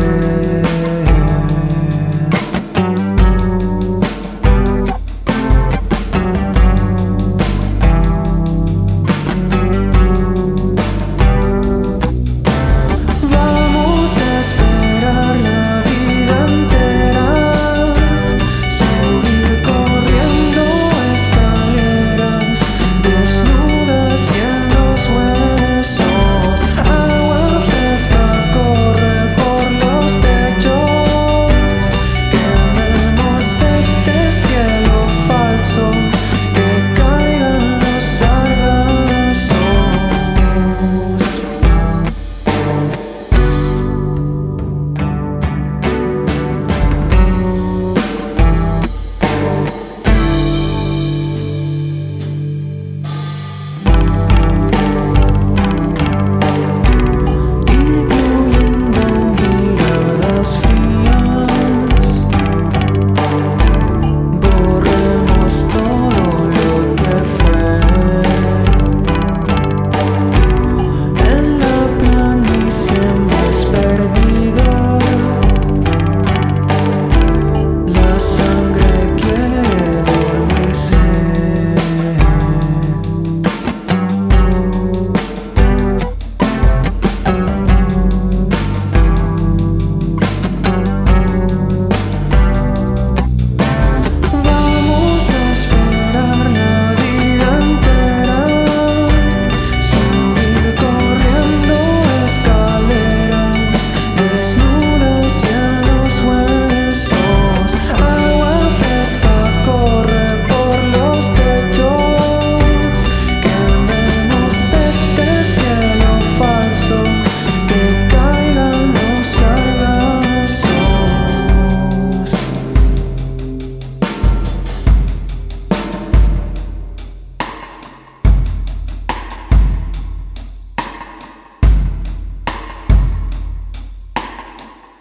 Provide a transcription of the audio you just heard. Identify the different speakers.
Speaker 1: time.